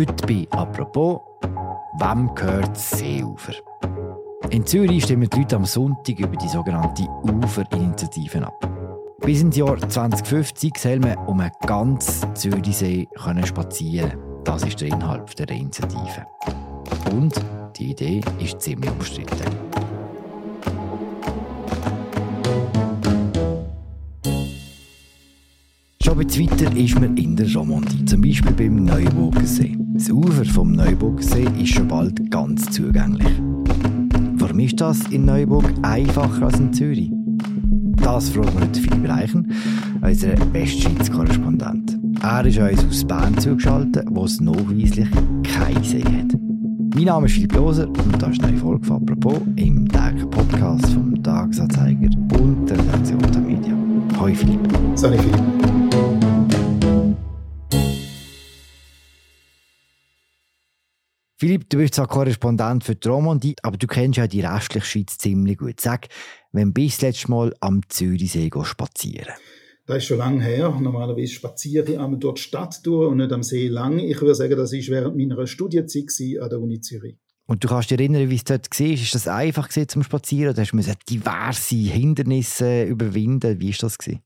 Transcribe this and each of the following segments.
Heute bei «Apropos», wem gehört das Seeufer? In Zürich stimmen die Leute am Sonntag über die sogenannte Uferinitiative ab. Bis ins Jahr 2050 soll man um einen ganzen Zürichsee spazieren können. Das ist der Inhalt der Initiative. Und die Idee ist ziemlich umstritten. Bisschen weiter ist man in der Romandie, zum Beispiel beim Neuburgersee. Das Ufer vom Neuburgersee ist schon bald ganz zugänglich. Warum ist das in Neuburg einfacher als in Zürich? Das fragen wir Philipp Reichen, unser Westschweiz-Korrespondent. Er ist uns aus Bern zugeschaltet, wo es nachweislich keinen See hat. Mein Name ist Philipp Loser und das ist eine neue Folge von «Apropos» im täglichen Podcast vom Tagesanzeiger und der Redaktion der Medien. Hoi Philipp. Salut Philipp. Philipp, du bist zwar Korrespondent für die Romandie, aber du kennst ja die restliche Schweiz ziemlich gut. Sag, wenn bist du letztes Mal am Zürichsee spazieren? Das ist schon lange her. Normalerweise spaziere ich einmal dort die Stadt durch und nicht am See lang. Ich würde sagen, das war während meiner Studienzeit an der Uni Zürich. Und du kannst dich erinnern, wie es dort war? Ist das einfach zum Spazieren oder hast du diverse Hindernisse überwinden? Wie war das? Gewesen?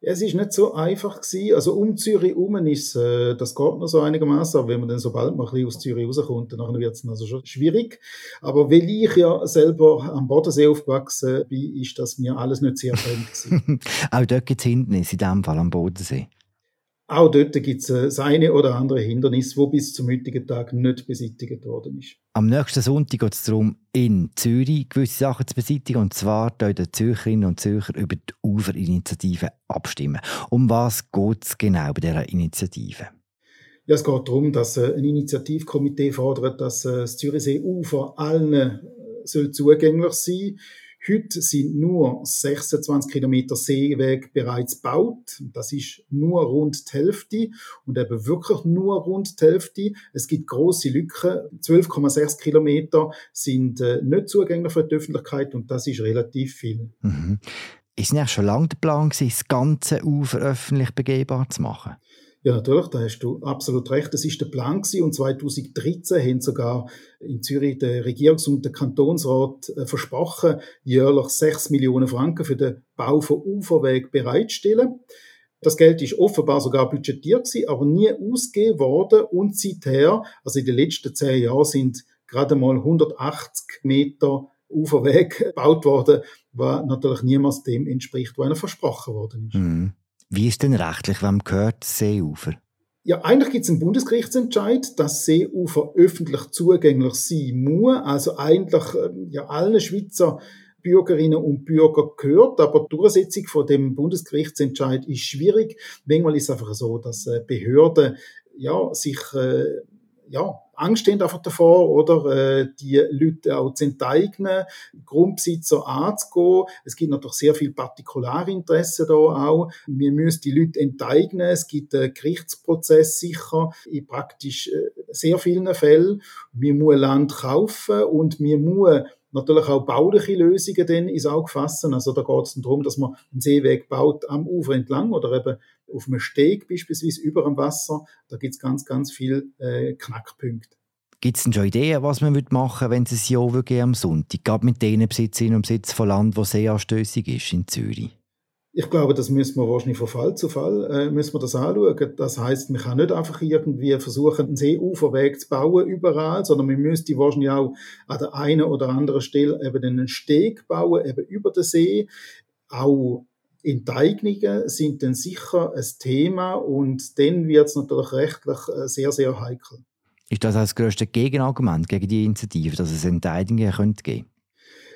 Es ist nicht so einfach gewesen. Also um Zürich herum ist äh, das geht noch so einigermaßen, aber wenn man dann sobald man ein bisschen aus Zürich rauskommt, dann wird es also schon schwierig. Aber weil ich ja selber am Bodensee aufgewachsen bin, ist das mir alles nicht sehr fremd gewesen. Auch dort gibt es Hindernisse, in diesem Fall am Bodensee. Auch dort gibt es äh, das eine oder andere Hindernis, wo bis zum heutigen Tag nicht beseitigt worden ist. Am nächsten Sonntag geht es darum, in Zürich gewisse Sachen zu beseitigen. Und zwar dort die Zürcherinnen und Zürcher über die Uferinitiative abstimmen. Um was geht es genau bei dieser Initiative? Ja, es geht darum, dass äh, ein Initiativkomitee fordert, dass äh, das Zürichsee-Ufer allen soll zugänglich sein soll Heute sind nur 26 Kilometer Seeweg bereits gebaut. Das ist nur rund die Hälfte und eben wirklich nur rund die Hälfte. Es gibt große Lücken. 12,6 Kilometer sind äh, nicht zugänglich für die Öffentlichkeit und das ist relativ viel. Mhm. Ist nicht schon lange der Plan, das ganze Ufer öffentlich begehbar zu machen? Ja, natürlich, da hast du absolut recht. Das ist der Plan gewesen. Und 2013 haben sogar in Zürich der Regierungs- und der Kantonsrat äh, versprochen, jährlich 6 Millionen Franken für den Bau von Uferweg bereitstellen. Das Geld ist offenbar sogar budgetiert gewesen, aber nie ausgegeben worden. Und seither, also in den letzten zehn Jahren, sind gerade mal 180 Meter Uferweg gebaut worden, was natürlich niemals dem entspricht, was einer versprochen worden ist. Mhm. Wie ist denn rechtlich, wem gehört Seeufer? Ja, eigentlich gibt es einen Bundesgerichtsentscheid, dass Seeufer öffentlich zugänglich sein muss. Also eigentlich ähm, ja allen Schweizer Bürgerinnen und Bürger gehört, aber die Durchsetzung von dem Bundesgerichtsentscheid ist schwierig. Manchmal ist es einfach so, dass äh, Behörden ja sich äh, ja, Angst haben einfach davor, oder, äh, die Leute auch zu enteignen, Grundbesitzer anzugehen. Es gibt natürlich sehr viel Partikularinteresse da auch. Wir müssen die Leute enteignen. Es gibt einen Gerichtsprozess sicher in praktisch äh, sehr vielen Fällen. Wir müssen Land kaufen und wir müssen natürlich auch bauliche Lösungen dann ins Auge fassen. Also da geht es darum, dass man einen Seeweg baut am Ufer entlang oder eben auf einem Steg beispielsweise über dem Wasser. Da gibt es ganz, ganz viele äh, Knackpunkte. Gibt es denn schon Ideen, was man machen würde, wenn es ein Jahr am Sonntag? Gerade mit den Besitzerinnen und Besitz von Land, das sehr anstößig ist in Zürich? Ich glaube, das müssen wir wahrscheinlich von Fall zu Fall äh, müssen wir das anschauen. Das heißt, man kann nicht einfach irgendwie versuchen, einen Seeuferweg zu bauen überall, sondern man müsste wahrscheinlich auch an der einen oder anderen Stelle eben einen Steg bauen, eben über den See. Auch Enteignungen sind dann sicher ein Thema und dann wird es natürlich rechtlich äh, sehr, sehr heikel. Ist das das grösste Gegenargument gegen die Initiative, dass es Enteignungen könnte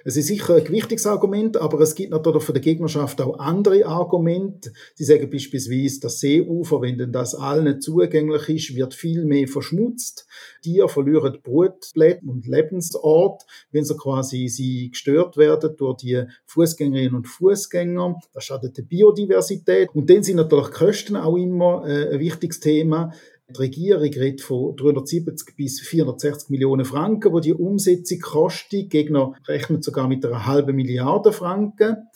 es ist sicher ein gewichtiges Argument, aber es gibt natürlich für die Gegnerschaft auch andere Argumente. Sie sagen beispielsweise, das Seeufer, wenn denn das allen zugänglich ist, wird viel mehr verschmutzt. Tiere verlieren Brutplätze und Lebensort, wenn sie quasi sie gestört werden durch die Fußgängerinnen und Fußgänger. Das schadet der Biodiversität. Und dann sind natürlich Kosten auch immer äh, ein wichtiges Thema. Die Regierung redet von 370 bis 460 Millionen Franken, wo die Umsetzung kostet. Gegner rechnen sogar mit einer halben Milliarde Franken.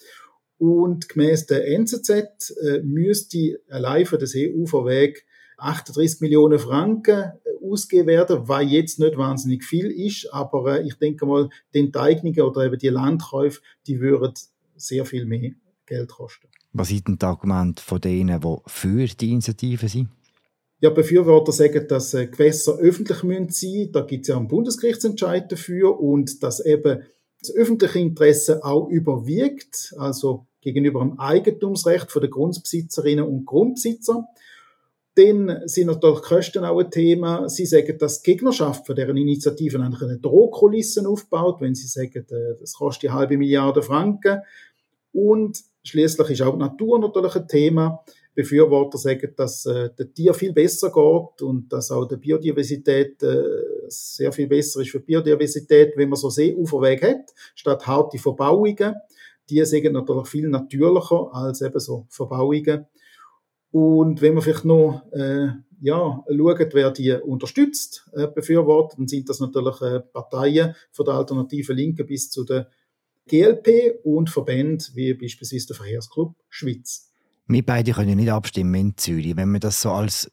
Und gemäß der NZZ äh, müsste allein für den Seeuferweg 38 Millionen Franken ausgegeben werden, weil jetzt nicht wahnsinnig viel ist, aber äh, ich denke mal, die Enteignungen oder eben die Landkäufe, die würden sehr viel mehr Geld kosten. Was sind denn die Argumente von denen, die für die Initiative sind? Ja, Befürworter sagen, dass äh, Gewässer öffentlich sein müssen. Da gibt es ja einen Bundesgerichtsentscheid dafür und dass eben das öffentliche Interesse auch überwiegt, also gegenüber dem Eigentumsrecht von der Grundbesitzerinnen und Grundbesitzer. Dann sind natürlich Kosten auch ein Thema. Sie sagen, dass die Gegnerschaft von deren Initiativen eigentlich eine Drohkulissen aufbaut, wenn sie sagen, äh, das kostet eine halbe Milliarde Franken. Und schließlich ist auch die Natur natürlich ein Thema. Befürworter sagen, dass äh, der Tier viel besser geht und dass auch die Biodiversität äh, sehr viel besser ist für Biodiversität, wenn man so Seeuferweg hat, statt harte Verbauungen. Die sind natürlich viel natürlicher als eben so Verbauungen. Und wenn man vielleicht noch äh, ja, schaut, wer die unterstützt, äh, befürwortet, dann sind das natürlich äh, Parteien von der alternativen Linken bis zu der GLP und Verbände wie beispielsweise der Verkehrsclub Schweiz. Wir beide können nicht abstimmen in Zürich. Wenn man das so als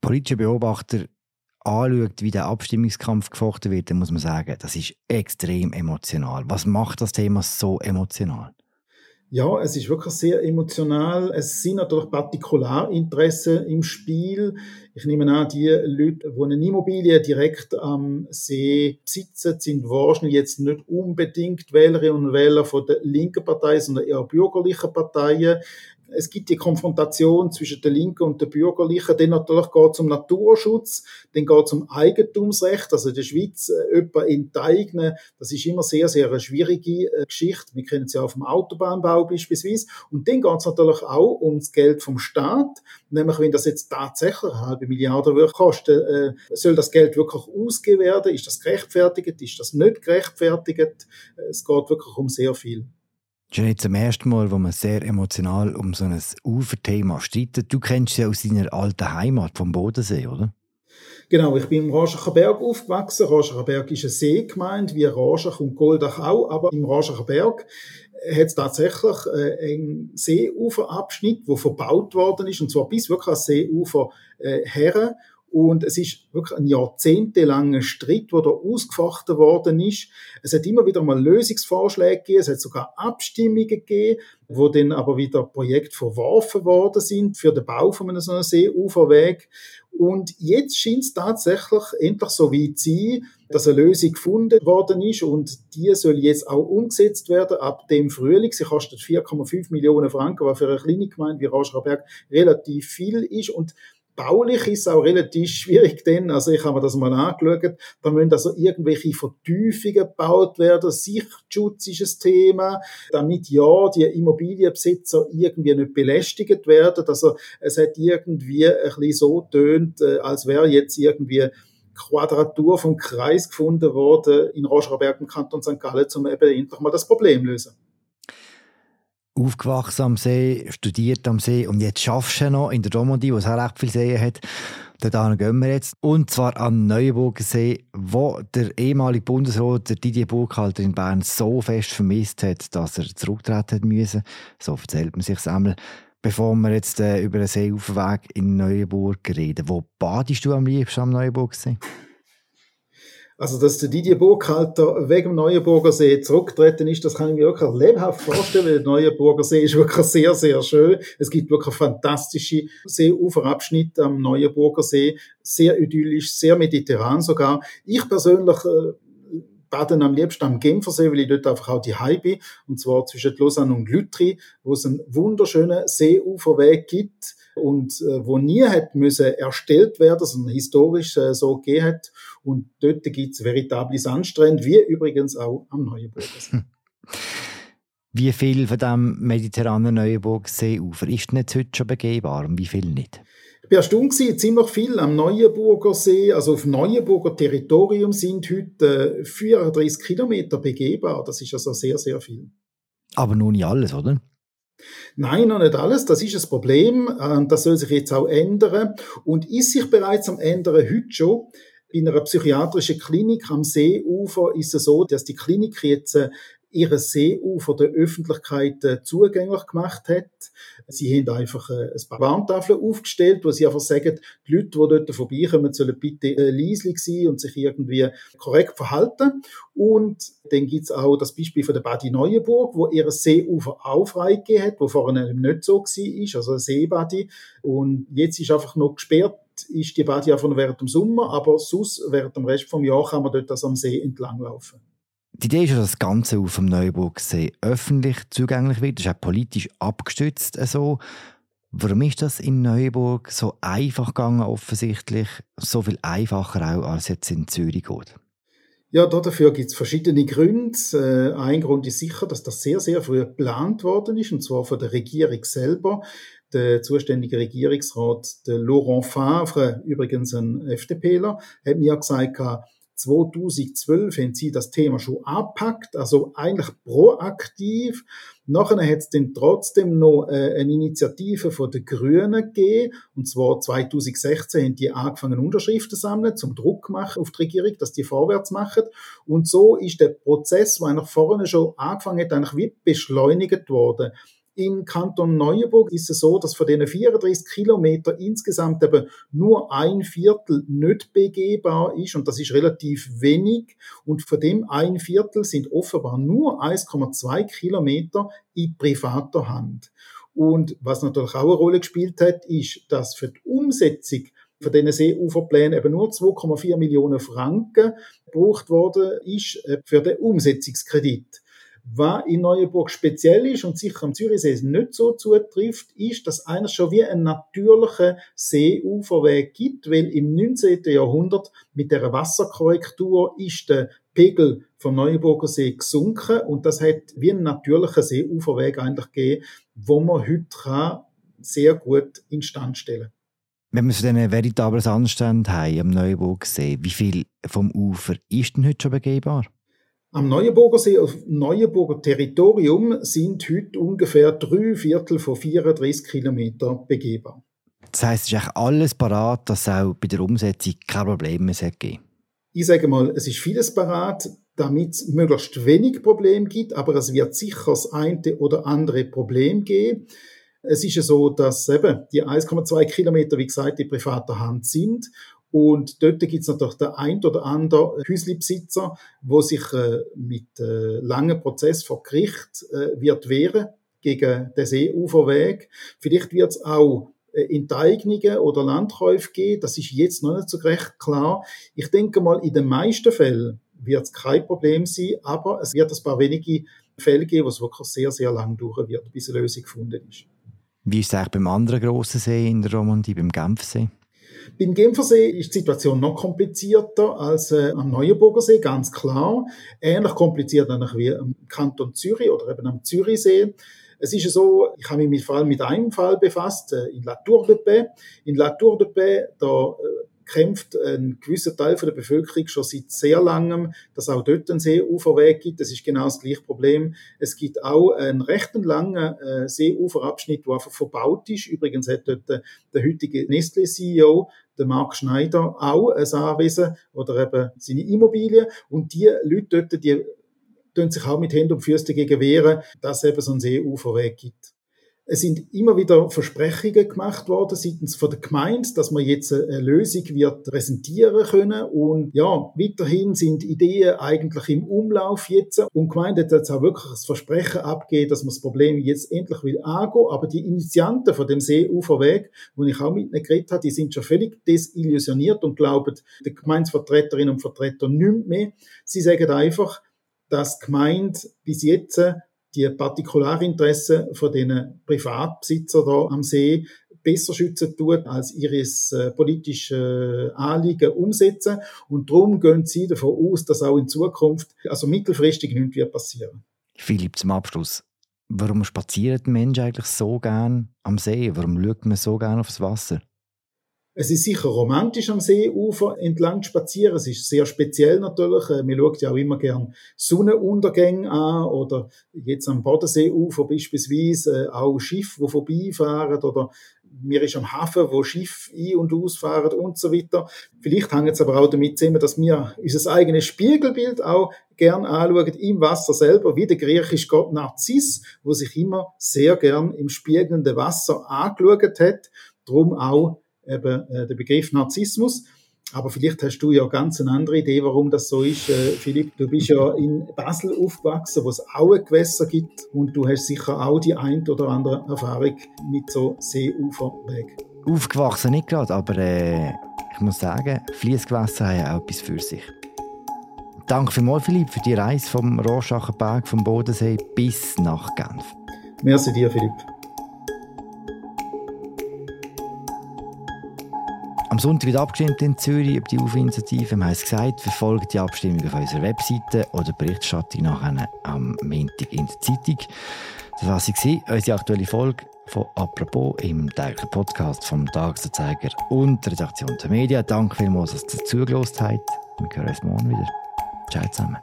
politischer Beobachter anschaut, wie der Abstimmungskampf gefochten wird, dann muss man sagen, das ist extrem emotional. Was macht das Thema so emotional? Ja, es ist wirklich sehr emotional. Es sind natürlich Partikularinteressen im Spiel. Ich nehme an, die Leute, die eine Immobilie direkt am See besitzen, sind wahrscheinlich jetzt nicht unbedingt Wählerinnen und Wähler von der linken Partei, sondern eher bürgerlichen Parteien es gibt die Konfrontation zwischen der Linken und der Bürgerlichen. Dann natürlich geht es um Naturschutz, dann geht es um Eigentumsrecht. Also der Schweiz äh, jemanden enteignen, das ist immer sehr, sehr eine schwierige äh, Geschichte. Wir kennen es ja auf dem Autobahnbau beispielsweise. Und dann geht es natürlich auch um das Geld vom Staat. Nämlich, wenn das jetzt tatsächlich eine halbe Milliarde wird kosten, äh, soll das Geld wirklich ausgegeben werden? Ist das gerechtfertigt? Ist das nicht gerechtfertigt? Äh, es geht wirklich um sehr viel. Ist nicht zum ersten Mal, wo man sehr emotional um so ein Uferthema streitet. Du kennst sie aus deiner alten Heimat vom Bodensee, oder? Genau, ich bin im Raschacher Berg aufgewachsen. Raschacher Berg ist eine Seegemeinde, wie Raschach und Goldach auch, aber im Raschacher Berg hat es tatsächlich äh, einen Seeuferabschnitt, der verbaut worden ist, und zwar bis wirklich ans Seeufer äh, her. Und es ist wirklich ein jahrzehntelanger Streit, der da ausgefochten worden ist. Es hat immer wieder mal Lösungsvorschläge gegeben, es hat sogar Abstimmungen gegeben, wo dann aber wieder Projekte verworfen worden sind für den Bau von einem so einem Seeuferweg. Und jetzt scheint es tatsächlich endlich so weit zu sein, dass eine Lösung gefunden worden ist und die soll jetzt auch umgesetzt werden ab dem Frühling. Sie kostet 4,5 Millionen Franken, was für eine kleine Gemeinde wie Raschraberg relativ viel ist und Baulich ist auch relativ schwierig, denn, also ich habe mir das mal angeschaut, da müssen also irgendwelche Vertiefungen gebaut werden, Sichtschutz ist ein Thema, damit ja die Immobilienbesitzer irgendwie nicht belästigt werden, also es hat irgendwie ein bisschen so tönt, äh, als wäre jetzt irgendwie Quadratur vom Kreis gefunden worden in Roschraberg im Kanton St. Gallen, um eben endlich mal das Problem zu lösen aufgewachsen am See, studiert am See und jetzt schaffst du noch in der Romandie, wo es auch recht viele Seen hat. Dort gehen wir jetzt. Und zwar am Neuenburger See, wo der ehemalige Bundesrat der Didier Burkhalter in Bern so fest vermisst hat, dass er zurücktreten müssen. So erzählt man sich einmal. Bevor wir jetzt äh, über den Seeufenweg in Neuenburg reden, wo badest du am liebsten am Neuenburger See? Also, dass der Didier Burkhalter wegen dem Neuenburger See zurückgetreten ist, das kann ich mir wirklich lebhaft vorstellen, weil der Neuenburger See ist wirklich sehr, sehr schön. Es gibt wirklich fantastische Seeuferabschnitte am Neuenburger See, sehr idyllisch, sehr mediterran sogar. Ich persönlich äh, baden am liebsten am Genfersee, weil ich dort einfach auch die bin, und zwar zwischen Lausanne und Lütri, wo es einen wunderschönen Seeuferweg gibt und äh, wo nie hat müssen erstellt werden, sondern historisch äh, so gegeben hat. Und dort gibt es veritable Sandstrände, wie übrigens auch am Neuenburger See. Wie viel von dem mediterranen Neuenburger Seeufer ist nicht heute schon begehbar und wie viel nicht? Ich war erstaunt, ziemlich viel am Neuenburger See, also auf Neuenburger Territorium sind heute 34 äh, Kilometer begehbar. Das ist also sehr, sehr viel. Aber nun nicht alles, oder? Nein, noch nicht alles. Das ist das Problem. Ähm, das soll sich jetzt auch ändern. Und ist sich bereits am ändern heute schon. In einer psychiatrischen Klinik am Seeufer ist es so, dass die Klinik jetzt ihre Seeufer der Öffentlichkeit äh, zugänglich gemacht hat. Sie haben einfach äh, ein paar Warntafeln aufgestellt, wo sie einfach sagen, die Leute, die dort vorbeikommen, sollen bitte äh, leislich sein und sich irgendwie korrekt verhalten. Und dann gibt's auch das Beispiel von der Badi Neuenburg, wo ihre Seeufer auch freigegeben hat, wo vorher nicht so war, also ein Seebadi. Und jetzt ist einfach noch gesperrt ist die Badi einfach während dem Sommer, aber sonst während dem Rest vom Jahr kann man dort das am See entlanglaufen. Die Idee ist ja, dass das Ganze auf dem Neuburgsee öffentlich zugänglich wird. Das ist auch politisch abgestützt. So. Warum ist das in Neuburg so einfach gegangen, offensichtlich? So viel einfacher auch, als jetzt in Zürich geht? Ja, dafür gibt es verschiedene Gründe. Äh, ein Grund ist sicher, dass das sehr, sehr früh geplant worden ist, und zwar von der Regierung selber. Der zuständige Regierungsrat, der Laurent Favre, übrigens ein FDPler, hat mir gesagt, 2012 haben sie das Thema schon angepackt, also eigentlich proaktiv. Nachher hat es dann trotzdem noch äh, eine Initiative von den Grünen gegeben, und zwar 2016 haben die angefangen Unterschriften zu sammeln, zum Druck machen auf die Regierung, dass die vorwärts machen. Und so ist der Prozess, der eigentlich vorne schon angefangen hat, eigentlich wie beschleunigt worden. In Kanton Neuenburg ist es so, dass von diesen 34 Kilometern insgesamt eben nur ein Viertel nicht begehbar ist und das ist relativ wenig und von dem ein Viertel sind offenbar nur 1,2 Kilometer in privater Hand. Und was natürlich auch eine Rolle gespielt hat, ist, dass für die Umsetzung von diesen Seeuferplänen eben nur 2,4 Millionen Franken gebraucht worden ist äh, für den Umsetzungskredit. Was in Neuenburg speziell ist und sicher am Zürichsee nicht so zutrifft, ist, dass einer schon wie ein natürlicher Seeuferweg gibt, weil im 19. Jahrhundert mit der Wasserkorrektur ist der Pegel vom Neuenburger See gesunken und das hat wie ein natürlicher Seeuferweg eigentlich gegeben, wo man heute kann sehr gut instand stellen wenn wir so einen veritablen Sandstand haben am Neuenburger See, wie viel vom Ufer ist denn heute schon begehbar? Am Neuenburger See, auf Neuenburger Territorium, sind heute ungefähr drei Viertel von 34 Kilometern begehbar. Das heisst, es ist eigentlich alles parat, dass es auch bei der Umsetzung keine Probleme mehr geben Ich sage mal, es ist vieles parat, damit es möglichst wenig Probleme gibt, aber es wird sicher das eine oder andere Problem geben. Es ist ja so, dass eben die 1,2 Kilometer, wie gesagt, in privater Hand sind und dort gibt es natürlich den ein oder anderen Häuslebesitzer, wo sich äh, mit äh, langen Prozess vor Gericht äh, wird wehren gegen den Seeuferweg. Vielleicht wird es auch äh, Enteignungen oder Landkäufe geben. Das ist jetzt noch nicht so recht klar. Ich denke mal, in den meisten Fällen wird es kein Problem sein, aber es wird ein paar wenige Fälle geben, wo es wirklich sehr, sehr lang dauern wird, bis eine Lösung gefunden ist. Wie ist es eigentlich beim anderen grossen See in der Romandie, beim Genfsee? Beim Genfersee ist die Situation noch komplizierter als äh, am Neuenburger See, ganz klar. Ähnlich kompliziert wie am Kanton Zürich oder eben am Zürichsee. Es ist so, ich habe mich vor allem mit einem Fall befasst, äh, in La Tour de Paix. In La Tour de Paix, da äh, kämpft ein gewisser Teil der Bevölkerung schon seit sehr langem, dass auch dort ein Seeuferweg gibt. Das ist genau das gleiche Problem. Es gibt auch einen recht langen äh, Seeuferabschnitt, der einfach verbaut ist. Übrigens hat dort der, der heutige Nestle-CEO, der Marc Schneider, auch ein Anwesen oder eben seine Immobilie. Und die Leute dort, die tun sich auch mit Händen und Füßen dagegen wehren, dass es eben so einen Seeuferweg gibt. Es sind immer wieder Versprechungen gemacht worden seitens von der Gemeinde, dass man jetzt eine Lösung wird präsentieren können. Und ja, weiterhin sind Ideen eigentlich im Umlauf jetzt. Und die Gemeinde hat jetzt auch wirklich das Versprechen abgegeben, dass man das Problem jetzt endlich will angehen. Aber die Initianten von dem Seeuferweg, wo ich auch mit ihnen geredet habe, die sind schon völlig desillusioniert und glauben den Gemeindevertreterinnen und Vertretern nicht mehr. Sie sagen einfach, dass die Gemeinde bis jetzt die Partikularinteressen von den Privatbesitzer da am See besser schützen tut, als ihre äh, politische Anliegen umsetzen. Und darum gehen sie davon aus, dass auch in Zukunft, also mittelfristig, nichts wird passieren. Philipp, zum Abschluss. Warum spazieren die Menschen eigentlich so gern am See? Warum schaut man so gern aufs Wasser? Es ist sicher romantisch am Seeufer entlang zu spazieren. Es ist sehr speziell natürlich. Äh, man schaut ja auch immer gern Sonnenuntergänge an oder jetzt am Bodenseeufer beispielsweise äh, auch Schiffe, die vorbeifahren oder mir ist am Hafen, wo Schiffe ein- und ausfahren und so weiter. Vielleicht hängt es aber auch damit zusammen, dass wir unser eigenes Spiegelbild auch gern anschauen im Wasser selber, wie der griechische Gott Narziss, wo sich immer sehr gern im spiegelnden Wasser angeschaut hat. Drum auch eben äh, der Begriff Narzissmus. Aber vielleicht hast du ja ganz eine andere Idee, warum das so ist. Äh, Philipp, du bist ja in Basel aufgewachsen, wo es auch ein Gewässer gibt und du hast sicher auch die ein oder andere Erfahrung mit so Seeuferwegen. Aufgewachsen nicht gerade, aber äh, ich muss sagen, Fließgewässer haben auch etwas für sich. Danke vielmals, Philipp, für die Reise vom Rorschacher Berg vom Bodensee bis nach Genf. Merci dir, Philipp. Am Sonntag wird abgestimmt in Zürich über die Aufinitiative. Wir haben es gesagt, verfolgt die Abstimmung auf unserer Webseite oder Berichterstattung nachher am Montag in der Zeitung. Das war sie, unsere aktuelle Folge von «Apropos» im täglichen Podcast vom Tagesanzeiger und der Redaktion der Medien. Danke vielmals, dass ihr zugelassen habt. Wir hören uns morgen wieder. Ciao zusammen.